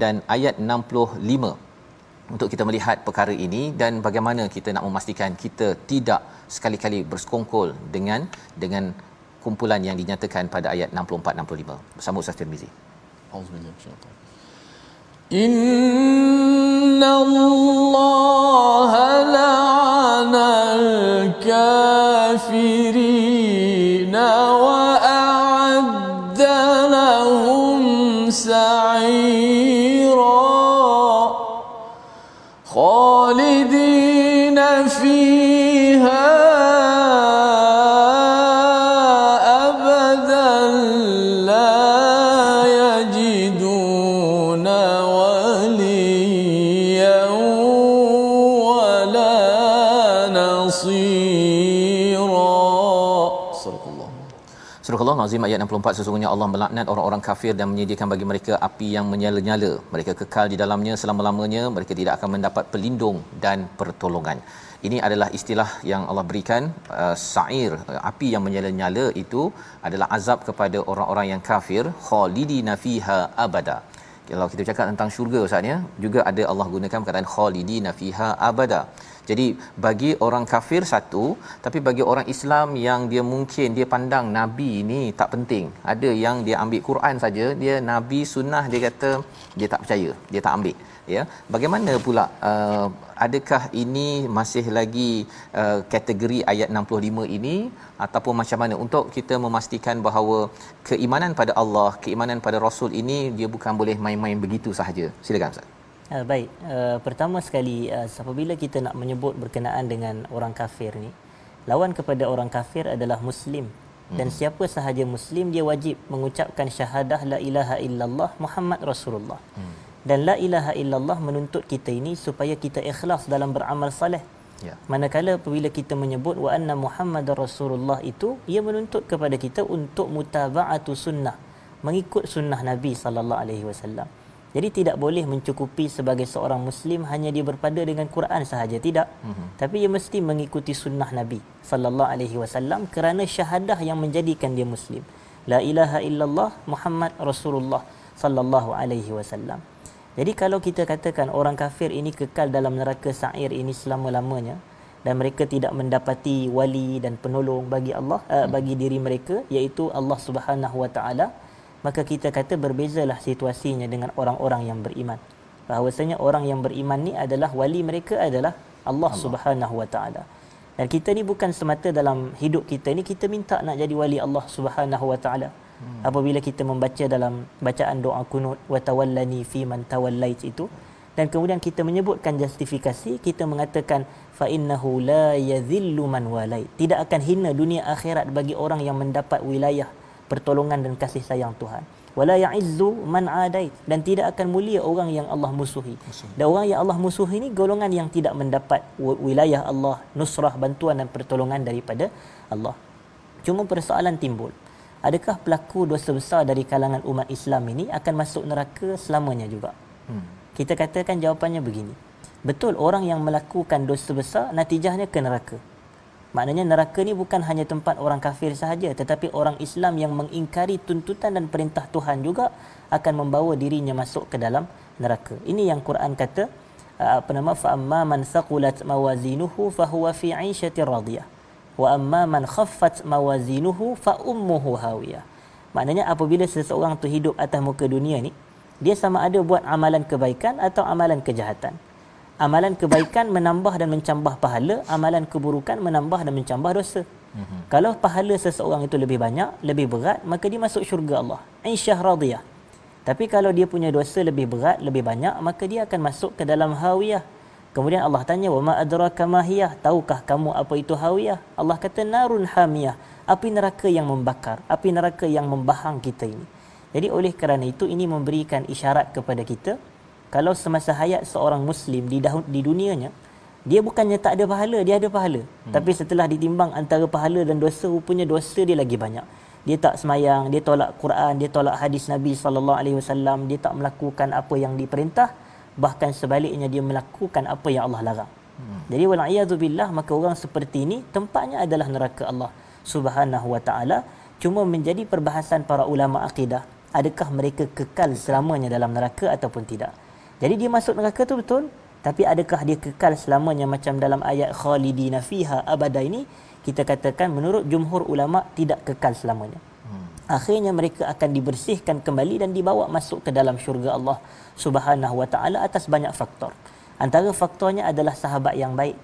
dan ayat 65 untuk kita melihat perkara ini dan bagaimana kita nak memastikan kita tidak sekali-kali bersekongkol dengan dengan kumpulan yang dinyatakan pada ayat 64 65 bersama Ustaz Tirmizi. Auzubillahi إن الله لعن الكافرين وأعد Azim ayat 64 sesungguhnya Allah melaknat orang-orang kafir dan menyediakan bagi mereka api yang menyala-nyala. Mereka kekal di dalamnya selama-lamanya, mereka tidak akan mendapat pelindung dan pertolongan. Ini adalah istilah yang Allah berikan uh, sa'ir uh, api yang menyala-nyala itu adalah azab kepada orang-orang yang kafir khalidina fiha abada. Kalau kita cakap tentang syurga ustaz ya, juga ada Allah gunakan perkataan khalidina fiha abada. Jadi bagi orang kafir satu, tapi bagi orang Islam yang dia mungkin dia pandang nabi ini tak penting. Ada yang dia ambil Quran saja, dia nabi sunnah dia kata dia tak percaya, dia tak ambil. Ya, bagaimana pula uh, adakah ini masih lagi uh, kategori ayat 65 ini ataupun macam mana untuk kita memastikan bahawa keimanan pada Allah, keimanan pada Rasul ini dia bukan boleh main-main begitu sahaja. Silakan Ustaz. Uh, baik, uh, pertama sekali uh, apabila kita nak menyebut berkenaan dengan orang kafir ni, lawan kepada orang kafir adalah muslim. Dan hmm. siapa sahaja muslim dia wajib mengucapkan syahadah la ilaha illallah Muhammad Rasulullah. Hmm. Dan la ilaha illallah menuntut kita ini supaya kita ikhlas dalam beramal saleh. Ya. Manakala apabila kita menyebut wa anna Muhammadar Rasulullah itu ia menuntut kepada kita untuk mutaba'atu sunnah, mengikut sunnah Nabi sallallahu alaihi wasallam. Jadi tidak boleh mencukupi sebagai seorang muslim hanya dia berpada dengan Quran sahaja tidak. Mm-hmm. Tapi ia mesti mengikuti sunnah Nabi sallallahu alaihi wasallam kerana syahadah yang menjadikan dia muslim. La ilaha illallah Muhammad Rasulullah sallallahu alaihi wasallam. Jadi kalau kita katakan orang kafir ini kekal dalam neraka sa'ir ini selama-lamanya dan mereka tidak mendapati wali dan penolong bagi Allah uh, bagi diri mereka iaitu Allah Subhanahu wa taala maka kita kata berbezalah situasinya dengan orang-orang yang beriman. Bahawasanya orang yang beriman ni adalah wali mereka adalah Allah, Allah. Subhanahu wa taala. Dan kita ni bukan semata dalam hidup kita ni kita minta nak jadi wali Allah Subhanahu wa taala. Hmm. Apabila kita membaca dalam bacaan doa kunut wa tawallani fi man tawallait itu dan kemudian kita menyebutkan justifikasi kita mengatakan fa innahu la yadhillu man walai tidak akan hina dunia akhirat bagi orang yang mendapat wilayah pertolongan dan kasih sayang Tuhan wala ya'izzu man adait dan tidak akan mulia orang yang Allah musuhi. Dan orang yang Allah musuhi ini golongan yang tidak mendapat wilayah Allah, nusrah, bantuan dan pertolongan daripada Allah. Cuma persoalan timbul. Adakah pelaku dosa besar dari kalangan umat Islam ini akan masuk neraka selamanya juga? Hmm. Kita katakan jawapannya begini. Betul orang yang melakukan dosa besar natijahnya ke neraka. Maknanya neraka ni bukan hanya tempat orang kafir sahaja tetapi orang Islam yang mengingkari tuntutan dan perintah Tuhan juga akan membawa dirinya masuk ke dalam neraka. Ini yang Quran kata uh, apa nama fa amma man thaqulat mawazinuhu fa huwa fi 'ishatir radiyah wa amma man khaffat mawazinuhu fa ummuhu hawiyah. Maknanya apabila seseorang tu hidup atas muka dunia ni dia sama ada buat amalan kebaikan atau amalan kejahatan amalan kebaikan menambah dan mencambah pahala, amalan keburukan menambah dan mencambah dosa. Mm-hmm. Kalau pahala seseorang itu lebih banyak, lebih berat, maka dia masuk syurga Allah. Insyah radiyah. Tapi kalau dia punya dosa lebih berat, lebih banyak, maka dia akan masuk ke dalam hawiyah. Kemudian Allah tanya, "Wa ma adraka ma hiya?" Tahukah kamu apa itu hawiyah? Allah kata, "Narun hamiyah." Api neraka yang membakar, api neraka yang membahang kita ini. Jadi oleh kerana itu ini memberikan isyarat kepada kita kalau semasa hayat seorang muslim di dahun, di dunianya dia bukannya tak ada pahala dia ada pahala. Hmm. tapi setelah ditimbang antara pahala dan dosa rupanya dosa dia lagi banyak. Dia tak semayang dia tolak Quran dia tolak hadis Nabi sallallahu alaihi wasallam dia tak melakukan apa yang diperintah bahkan sebaliknya dia melakukan apa yang Allah larang. Hmm. jadi wal billah maka orang seperti ini tempatnya adalah neraka Allah subhanahu wa taala. Cuma menjadi perbahasan para ulama akidah adakah mereka kekal selamanya dalam neraka ataupun tidak jadi dia masuk neraka tu betul, tapi adakah dia kekal selamanya macam dalam ayat khalidina fiha abada ini? Kita katakan menurut jumhur ulama tidak kekal selamanya. Hmm. Akhirnya mereka akan dibersihkan kembali dan dibawa masuk ke dalam syurga Allah Subhanahu wa taala atas banyak faktor. Antara faktornya adalah sahabat yang baik.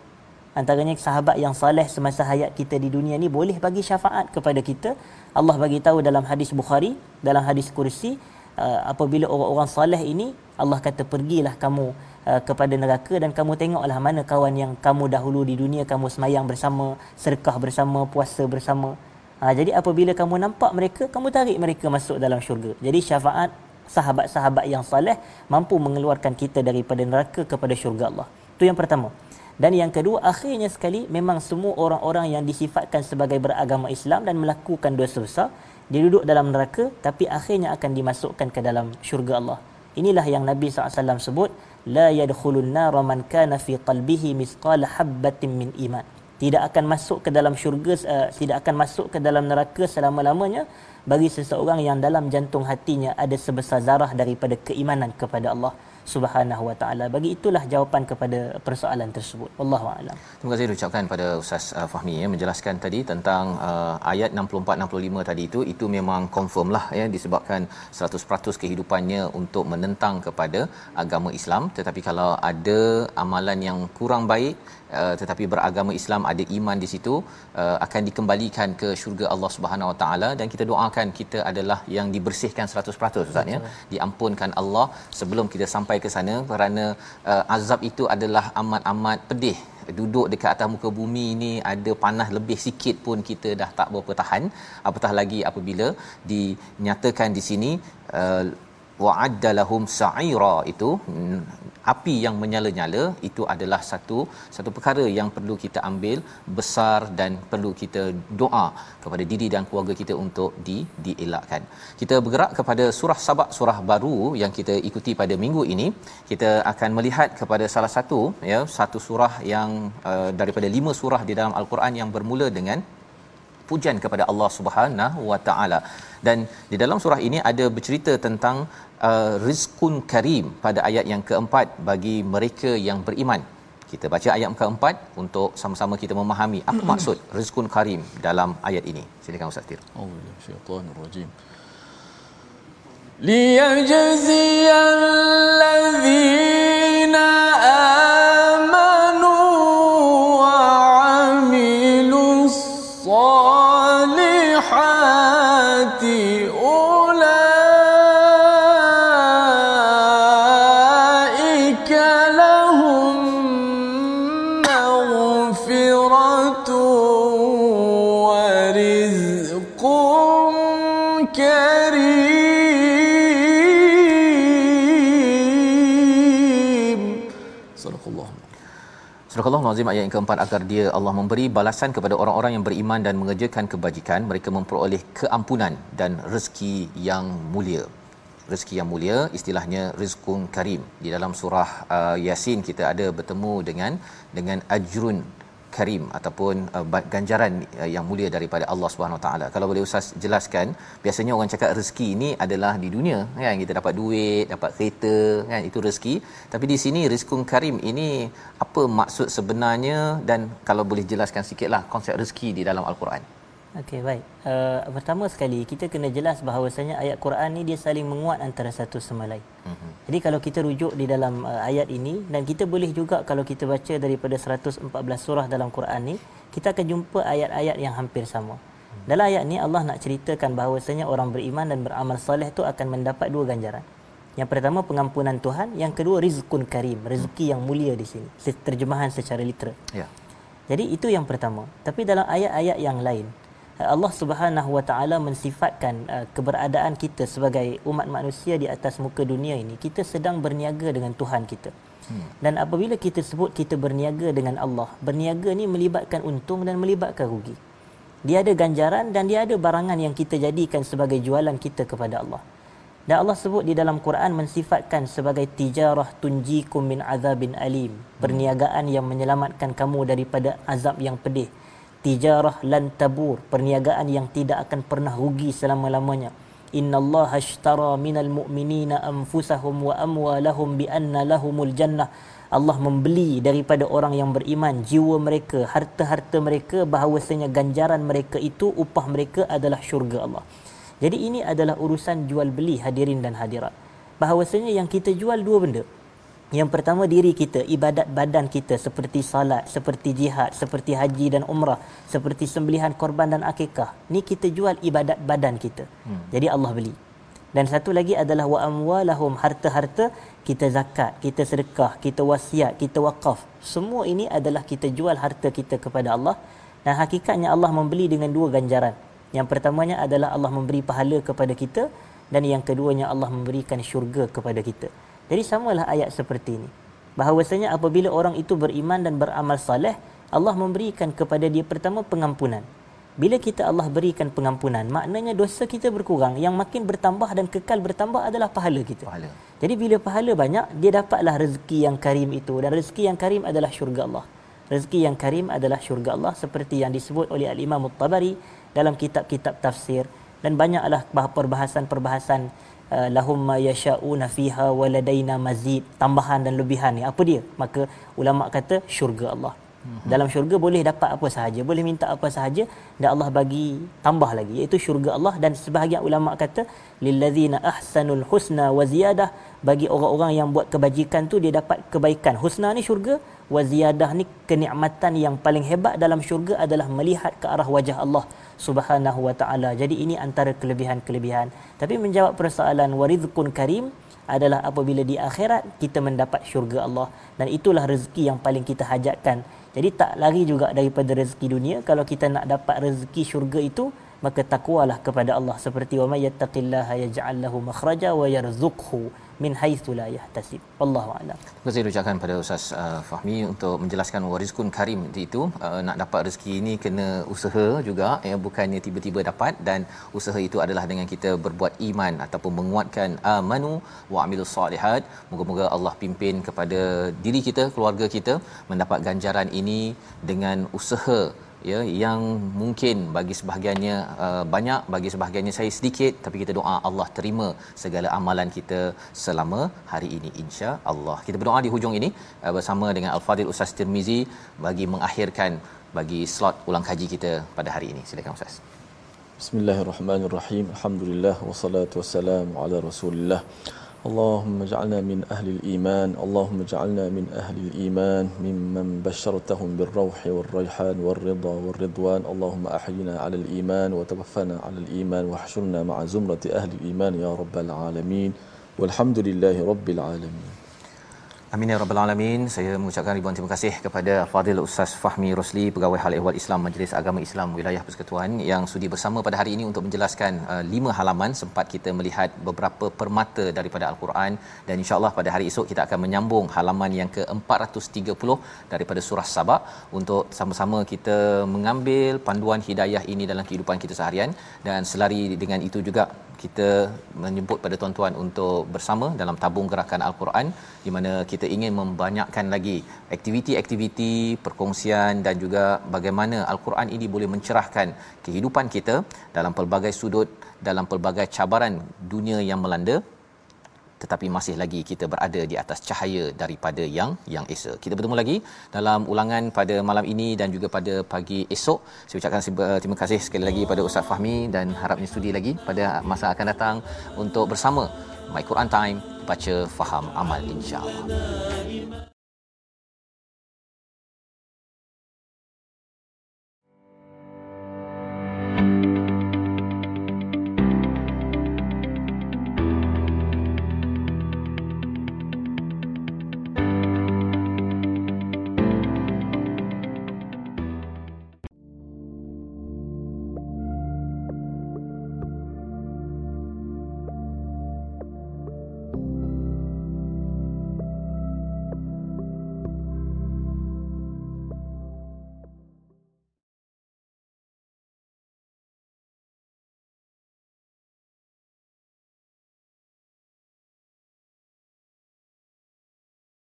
Antaranya sahabat yang saleh semasa hayat kita di dunia ni boleh bagi syafaat kepada kita. Allah bagi tahu dalam hadis Bukhari, dalam hadis kursi, uh, apabila orang-orang saleh ini Allah kata pergilah kamu uh, kepada neraka dan kamu tengoklah mana kawan yang kamu dahulu di dunia kamu semayang bersama, sedekah bersama, puasa bersama. Ha, jadi apabila kamu nampak mereka, kamu tarik mereka masuk dalam syurga. Jadi syafaat sahabat-sahabat yang saleh mampu mengeluarkan kita daripada neraka kepada syurga Allah. Itu yang pertama. Dan yang kedua, akhirnya sekali memang semua orang-orang yang disifatkan sebagai beragama Islam dan melakukan dosa besar, dia duduk dalam neraka tapi akhirnya akan dimasukkan ke dalam syurga Allah. Inilah yang Nabi SAW sebut la yadkhulun nar man kana fi qalbihi misqala habbatin min iman. Tidak akan masuk ke dalam syurga uh, tidak akan masuk ke dalam neraka selama-lamanya bagi seseorang yang dalam jantung hatinya ada sebesar zarah daripada keimanan kepada Allah Subhanahu wa taala. Bagi itulah jawapan kepada persoalan tersebut. Wallahu a'lam. Terima kasih ucapkan pada Ustaz uh, Fahmi ya menjelaskan tadi tentang uh, ayat 64 65 tadi itu itu memang confirm lah ya disebabkan 100% kehidupannya untuk menentang kepada agama Islam tetapi kalau ada amalan yang kurang baik Uh, tetapi beragama Islam ada iman di situ uh, akan dikembalikan ke syurga Allah Subhanahu Wa Taala. Dan kita doakan kita adalah yang dibersihkan 100% Ustaz ya. Diampunkan Allah sebelum kita sampai ke sana. Kerana uh, azab itu adalah amat-amat pedih. Duduk dekat atas muka bumi ini ada panas lebih sikit pun kita dah tak berapa tahan. Apatah lagi apabila dinyatakan di sini uh, wa'adda lahum sa'ira itu mm, api yang menyala-nyala itu adalah satu satu perkara yang perlu kita ambil besar dan perlu kita doa kepada diri dan keluarga kita untuk di dielakkan. Kita bergerak kepada surah Sabak surah baru yang kita ikuti pada minggu ini. Kita akan melihat kepada salah satu ya satu surah yang uh, daripada lima surah di dalam al-Quran yang bermula dengan pujian kepada Allah Subhanahu Wa Taala Dan di dalam surah ini ada bercerita tentang uh, rizkun karim pada ayat yang keempat bagi mereka yang beriman. Kita baca ayat keempat untuk sama-sama kita memahami apa maksud rizkun karim dalam ayat ini. Silakan Ustaz Tir. Oh, syaitanirrajim. ليجزي الذين آمنوا Al-Azim ayat yang keempat agar dia Allah memberi balasan kepada orang-orang yang beriman dan mengerjakan kebajikan. Mereka memperoleh keampunan dan rezeki yang mulia. Rezeki yang mulia istilahnya rizqun karim. Di dalam surah uh, yasin kita ada bertemu dengan dengan ajrun karim ataupun uh, ganjaran uh, yang mulia daripada Allah Subhanahu Taala. Kalau boleh Ustaz jelaskan, biasanya orang cakap rezeki ini adalah di dunia kan kita dapat duit, dapat kereta kan itu rezeki. Tapi di sini rizqun karim ini apa maksud sebenarnya dan kalau boleh jelaskan sikitlah konsep rezeki di dalam al-Quran. Okey, baik. Uh, pertama sekali, kita kena jelas bahawasanya ayat Quran ni dia saling menguat antara satu sama lain. Mhm. Jadi kalau kita rujuk di dalam uh, ayat ini dan kita boleh juga kalau kita baca daripada 114 surah dalam Quran ni, kita akan jumpa ayat-ayat yang hampir sama. Dalam ayat ni Allah nak ceritakan bahawasanya orang beriman dan beramal soleh tu akan mendapat dua ganjaran. Yang pertama pengampunan Tuhan, yang kedua rizkun karim, rezeki yang mulia di sini. Terjemahan secara literal. Ya. Jadi itu yang pertama. Tapi dalam ayat-ayat yang lain, Allah Subhanahu Wa Taala mensifatkan uh, keberadaan kita sebagai umat manusia di atas muka dunia ini. Kita sedang berniaga dengan Tuhan kita. Hmm. Dan apabila kita sebut kita berniaga dengan Allah, berniaga ni melibatkan untung dan melibatkan rugi. Dia ada ganjaran dan dia ada barangan yang kita jadikan sebagai jualan kita kepada Allah. Dan Allah sebut di dalam Quran mensifatkan sebagai tijarah tunjikum min azabin alim. Perniagaan yang menyelamatkan kamu daripada azab yang pedih tijarah lan tabur perniagaan yang tidak akan pernah rugi selama-lamanya. Innallaha ashtara minal mu'minina anfusahum wa amwalahum bi anna lahumul jannah. Allah membeli daripada orang yang beriman jiwa mereka harta-harta mereka bahawasanya ganjaran mereka itu upah mereka adalah syurga Allah. Jadi ini adalah urusan jual beli hadirin dan hadirat. Bahawasanya yang kita jual dua benda yang pertama diri kita, ibadat badan kita seperti salat, seperti jihad, seperti haji dan umrah, seperti sembelihan korban dan akikah. Ni kita jual ibadat badan kita. Hmm. Jadi Allah beli. Dan satu lagi adalah wa amwalahum harta-harta kita zakat, kita sedekah, kita wasiat, kita wakaf. Semua ini adalah kita jual harta kita kepada Allah dan hakikatnya Allah membeli dengan dua ganjaran. Yang pertamanya adalah Allah memberi pahala kepada kita dan yang keduanya Allah memberikan syurga kepada kita. Jadi samalah ayat seperti ini. Bahawasanya apabila orang itu beriman dan beramal saleh, Allah memberikan kepada dia pertama pengampunan. bila kita Allah berikan pengampunan maknanya dosa kita berkurang yang makin bertambah dan kekal bertambah adalah pahala kita Pahala. jadi bila pahala banyak dia dapatlah rezeki yang karim itu dan rezeki yang karim adalah syurga Allah rezeki yang karim adalah syurga Allah seperti yang disebut oleh al-Imam At-Tabari dalam kitab-kitab tafsir dan banyaklah bah- perbahasan-perbahasan uh, lahum ma yasha'una fiha waladaina mazid. Tambahan dan lebihan ni. Apa dia? Maka ulama kata syurga Allah. Dalam syurga boleh dapat apa sahaja boleh minta apa sahaja dan Allah bagi tambah lagi iaitu syurga Allah. Dan sebahagian ulama kata lillazina ahsanul husna wa ziyadah. Bagi orang-orang yang buat kebajikan tu dia dapat kebaikan. Husna ni syurga wa ziyadah ni kenikmatan yang paling hebat dalam syurga adalah melihat ke arah wajah Allah Subhanahu wa taala. Jadi ini antara kelebihan-kelebihan. Tapi menjawab persoalan warizqun karim adalah apabila di akhirat kita mendapat syurga Allah. Dan itulah rezeki yang paling kita hajatkan. Jadi tak lari juga daripada rezeki dunia. Kalau kita nak dapat rezeki syurga itu maka takwalah kepada Allah seperti wa may yattaqillaha yaj'al lahu makhraja wa yarzuqhu min haitsu la yahtasib. Wallahu a'lam. Terima kasih ucapkan pada Ustaz uh, Fahmi untuk menjelaskan warizkun karim itu. Uh, nak dapat rezeki ini kena usaha juga ya bukannya tiba-tiba dapat. Dan usaha itu adalah dengan kita berbuat iman ataupun menguatkan amanu wa amilus solihat moga-moga Allah pimpin kepada diri kita keluarga kita mendapat ganjaran ini dengan usaha ya yang mungkin bagi sebahagiannya uh, banyak bagi sebahagiannya saya sedikit tapi kita doa Allah terima segala amalan kita selama hari ini insya Allah kita berdoa di hujung ini uh, bersama dengan Al-Fadil Ustaz Tirmizi bagi mengakhirkan bagi slot ulang kaji kita pada hari ini silakan Ustaz Bismillahirrahmanirrahim. Alhamdulillah wassalatu wassalamu ala Rasulillah. اللهم اجعلنا من أهل الإيمان اللهم اجعلنا من أهل الإيمان ممن بشرتهم بالروح والريحان والرضا والرضوان. اللهم أحينا على الإيمان وتوفنا على الإيمان واحشرنا مع زمرة أهل الإيمان يا رب العالمين. والحمد لله رب العالمين. Amin ya rabbal alamin. Saya mengucapkan ribuan terima kasih kepada Fadil Ustaz Fahmi Rosli, Pegawai Hal Ehwal Islam Majlis Agama Islam Wilayah Persekutuan yang sudi bersama pada hari ini untuk menjelaskan uh, lima halaman sempat kita melihat beberapa permata daripada Al-Quran dan insya-Allah pada hari esok kita akan menyambung halaman yang ke-430 daripada surah Sabah untuk sama-sama kita mengambil panduan hidayah ini dalam kehidupan kita seharian dan selari dengan itu juga kita menyebut pada tuan-tuan untuk bersama dalam tabung gerakan Al-Quran di mana kita ingin membanyakkan lagi aktiviti-aktiviti perkongsian dan juga bagaimana Al-Quran ini boleh mencerahkan kehidupan kita dalam pelbagai sudut dalam pelbagai cabaran dunia yang melanda tetapi masih lagi kita berada di atas cahaya daripada yang yang esa. Kita bertemu lagi dalam ulangan pada malam ini dan juga pada pagi esok. Saya ucapkan terima kasih sekali lagi pada Ustaz Fahmi dan harapnya sudi lagi pada masa akan datang untuk bersama My Quran Time baca faham amal insya-Allah.